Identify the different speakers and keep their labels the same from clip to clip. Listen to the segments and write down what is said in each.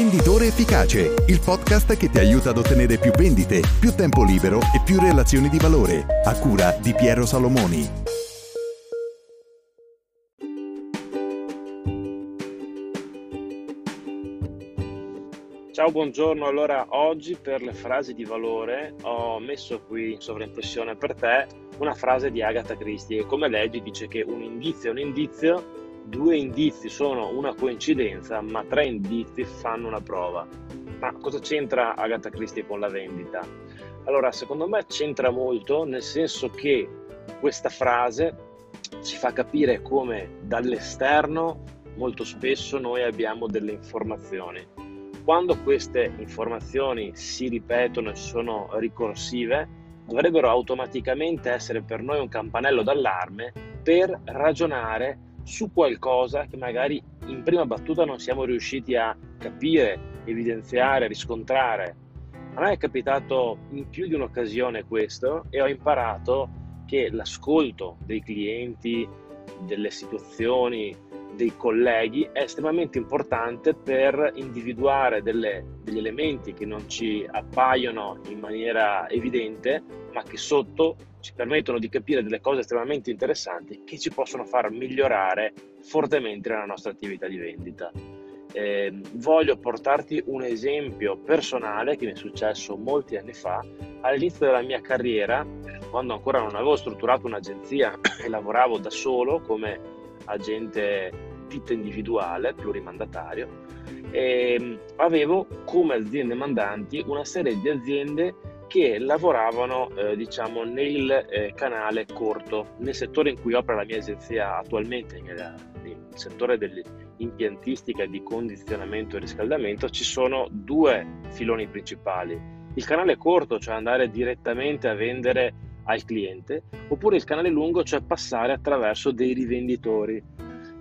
Speaker 1: Venditore Efficace, il podcast che ti aiuta ad ottenere più vendite, più tempo libero e più relazioni di valore, a cura di Piero Salomoni.
Speaker 2: Ciao, buongiorno. Allora, oggi per le frasi di valore ho messo qui in sovraimpressione per te una frase di Agatha Christie che come leggi dice che un indizio è un indizio due indizi sono una coincidenza, ma tre indizi fanno una prova. Ma cosa c'entra Agatha Christie con la vendita? Allora, secondo me c'entra molto, nel senso che questa frase ci fa capire come dall'esterno molto spesso noi abbiamo delle informazioni. Quando queste informazioni si ripetono e sono ricorsive, dovrebbero automaticamente essere per noi un campanello d'allarme per ragionare su qualcosa che magari in prima battuta non siamo riusciti a capire, evidenziare, riscontrare. A me è capitato in più di un'occasione questo e ho imparato che l'ascolto dei clienti, delle situazioni, dei colleghi è estremamente importante per individuare delle, degli elementi che non ci appaiono in maniera evidente, ma che sotto ci permettono di capire delle cose estremamente interessanti che ci possono far migliorare fortemente la nostra attività di vendita. Eh, voglio portarti un esempio personale che mi è successo molti anni fa all'inizio della mia carriera, quando ancora non avevo strutturato un'agenzia e lavoravo da solo come agente ditta individuale, plurimandatario, e avevo come aziende mandanti una serie di aziende che lavoravano eh, diciamo nel eh, canale corto, nel settore in cui opera la mia agenzia attualmente, nel, nel settore dell'impiantistica di condizionamento e riscaldamento, ci sono due filoni principali. Il canale corto, cioè andare direttamente a vendere al cliente, oppure il canale lungo, cioè passare attraverso dei rivenditori.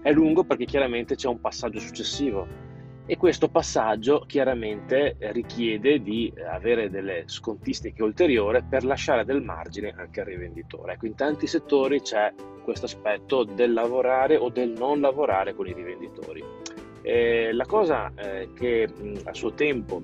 Speaker 2: È lungo perché chiaramente c'è un passaggio successivo e questo passaggio chiaramente richiede di avere delle scontistiche ulteriori per lasciare del margine anche al rivenditore. Ecco, in tanti settori c'è questo aspetto del lavorare o del non lavorare con i rivenditori. E la cosa eh, che mh, a suo tempo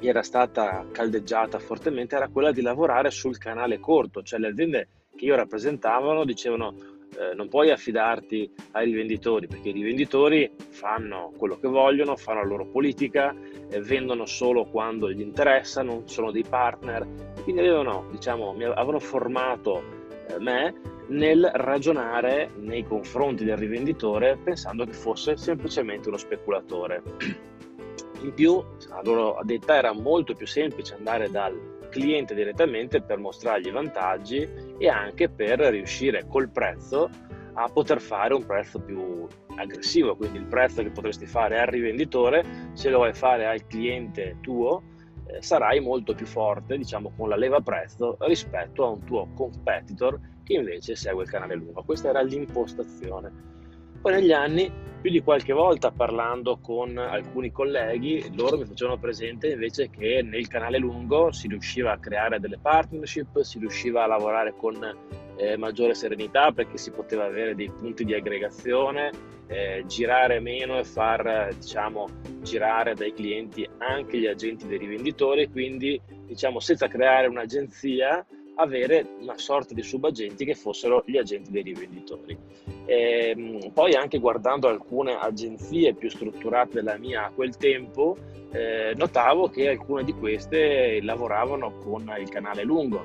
Speaker 2: mi era stata caldeggiata fortemente era quella di lavorare sul canale corto, cioè le aziende che io rappresentavano dicevano eh, non puoi affidarti ai rivenditori perché i rivenditori fanno quello che vogliono, fanno la loro politica, eh, vendono solo quando gli interessa, non sono dei partner. Quindi avevano, diciamo, mi avevano formato eh, me nel ragionare nei confronti del rivenditore pensando che fosse semplicemente uno speculatore. In più, a loro detta era molto più semplice andare dal cliente direttamente per mostrargli i vantaggi e anche per riuscire col prezzo a poter fare un prezzo più aggressivo, quindi il prezzo che potresti fare al rivenditore, se lo vuoi fare al cliente tuo, eh, sarai molto più forte, diciamo, con la leva prezzo rispetto a un tuo competitor che invece segue il canale lungo. Questa era l'impostazione. Poi negli anni, più di qualche volta parlando con alcuni colleghi, loro mi facevano presente invece che nel canale lungo si riusciva a creare delle partnership, si riusciva a lavorare con eh, maggiore serenità perché si poteva avere dei punti di aggregazione, eh, girare meno e far diciamo, girare dai clienti anche gli agenti dei rivenditori, quindi diciamo, senza creare un'agenzia avere una sorta di subagenti che fossero gli agenti dei rivenditori. E, ehm, poi anche guardando alcune agenzie più strutturate della mia a quel tempo, eh, notavo che alcune di queste lavoravano con il canale lungo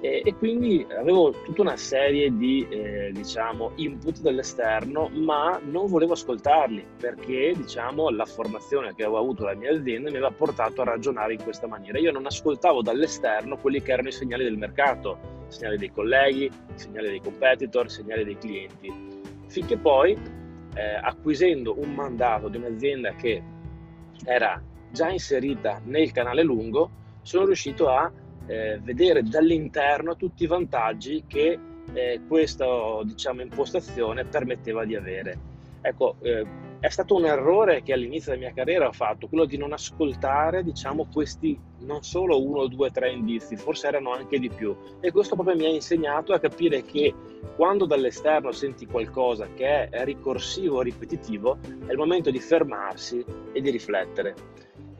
Speaker 2: e, e quindi avevo tutta una serie di eh, diciamo, input dall'esterno, ma non volevo ascoltarli perché diciamo, la formazione che avevo avuto dalla mia azienda mi aveva portato a ragionare in questa maniera. Io non ascoltavo dall'esterno quelli che erano i segnali del mercato, i segnali dei colleghi, i segnali dei competitor, i segnali dei clienti, finché poi eh, acquisendo un mandato di un'azienda che era già inserita nel canale lungo, sono riuscito a eh, vedere dall'interno tutti i vantaggi che eh, questa diciamo, impostazione permetteva di avere. Ecco, eh, è stato un errore che all'inizio della mia carriera ho fatto, quello di non ascoltare, diciamo, questi non solo uno, due, tre indizi, forse erano anche di più. E questo proprio mi ha insegnato a capire che quando dall'esterno senti qualcosa che è ricorsivo, ripetitivo, è il momento di fermarsi e di riflettere.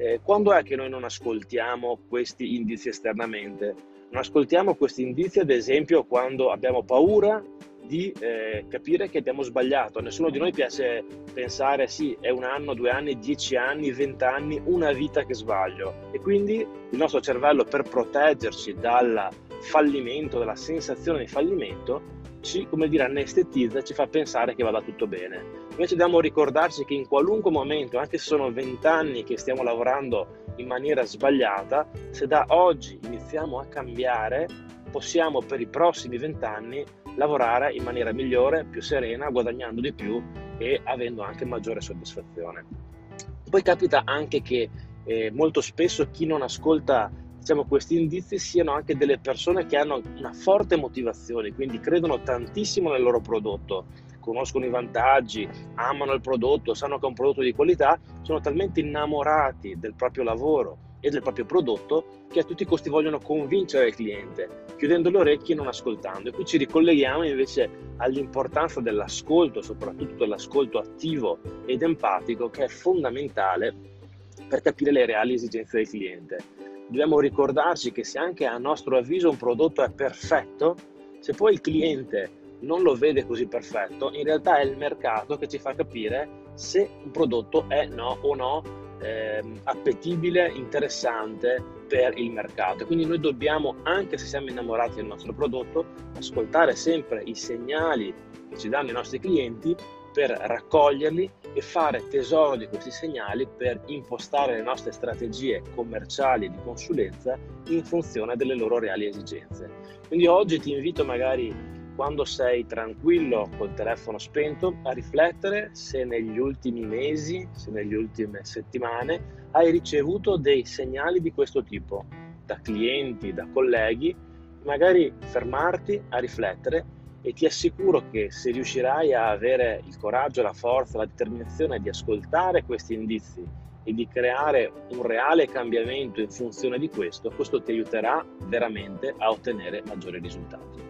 Speaker 2: Eh, quando è che noi non ascoltiamo questi indizi esternamente? Non ascoltiamo questi indizi, ad esempio, quando abbiamo paura di eh, capire che abbiamo sbagliato. A nessuno di noi piace pensare sì, è un anno, due anni, dieci anni, vent'anni, una vita che sbaglio. E quindi il nostro cervello per proteggerci dal fallimento, dalla sensazione di fallimento, ci, come dire, anestetizza, ci fa pensare che vada tutto bene. Invece dobbiamo ricordarci che in qualunque momento, anche se sono vent'anni che stiamo lavorando in maniera sbagliata, se da oggi iniziamo a cambiare, possiamo per i prossimi vent'anni lavorare in maniera migliore, più serena, guadagnando di più e avendo anche maggiore soddisfazione. Poi capita anche che eh, molto spesso chi non ascolta diciamo, questi indizi siano anche delle persone che hanno una forte motivazione, quindi credono tantissimo nel loro prodotto, conoscono i vantaggi, amano il prodotto, sanno che è un prodotto di qualità, sono talmente innamorati del proprio lavoro e del proprio prodotto che a tutti i costi vogliono convincere il cliente, chiudendo le orecchie e non ascoltando. E qui ci ricolleghiamo invece all'importanza dell'ascolto, soprattutto dell'ascolto attivo ed empatico, che è fondamentale per capire le reali esigenze del cliente. Dobbiamo ricordarci che se anche a nostro avviso un prodotto è perfetto, se poi il cliente non lo vede così perfetto, in realtà è il mercato che ci fa capire se un prodotto è no o no eh, appetibile, interessante per il mercato. Quindi noi dobbiamo, anche se siamo innamorati del nostro prodotto, ascoltare sempre i segnali che ci danno i nostri clienti per raccoglierli e fare tesoro di questi segnali per impostare le nostre strategie commerciali e di consulenza in funzione delle loro reali esigenze. Quindi oggi ti invito magari quando sei tranquillo col telefono spento, a riflettere se negli ultimi mesi, se negli ultime settimane hai ricevuto dei segnali di questo tipo da clienti, da colleghi, magari fermarti a riflettere e ti assicuro che se riuscirai a avere il coraggio, la forza, la determinazione di ascoltare questi indizi e di creare un reale cambiamento in funzione di questo, questo ti aiuterà veramente a ottenere maggiori risultati.